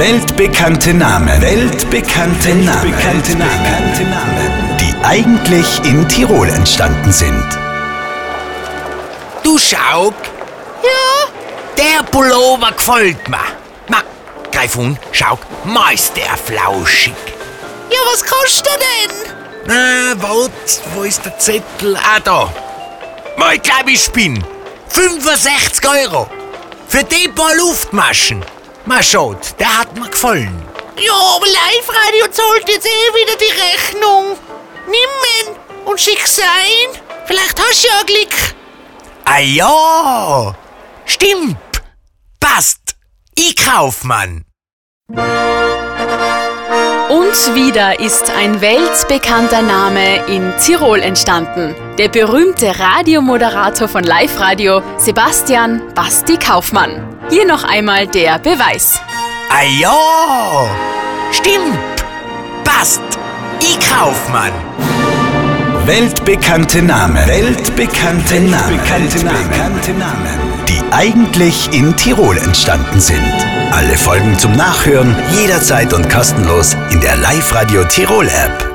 Weltbekannte Namen. Weltbekannte Namen. Weltbekannte Namen. Die eigentlich in Tirol entstanden sind. Du Schauk? Ja? Der Pullover gefällt mir. Ma, Greifun, Schauk, ma ist der flauschig. Ja, was kostet er denn? Na, wart, wo ist der Zettel? Ah, da. Ma, ich glaub, ich spinn. 65 Euro. Für die paar Luftmaschen. Ma, schaut, der hat mir gefallen. Ja, aber Live-Radio zahlt jetzt eh wieder die Rechnung. Nimm ihn und schick's ein. Vielleicht hast du ja Glück. Ah ja, stimmt. Passt. Ich kauf man. Und wieder ist ein weltbekannter Name in Tirol entstanden. Der berühmte Radiomoderator von Live Radio, Sebastian Basti Kaufmann. Hier noch einmal der Beweis. Ah ja, stimmt. Passt. Ich kauf man. Weltbekannte Namen. Weltbekannte Namen. Weltbekannte Namen. Die eigentlich in Tirol entstanden sind. Alle Folgen zum Nachhören jederzeit und kostenlos in der Live-Radio Tirol App.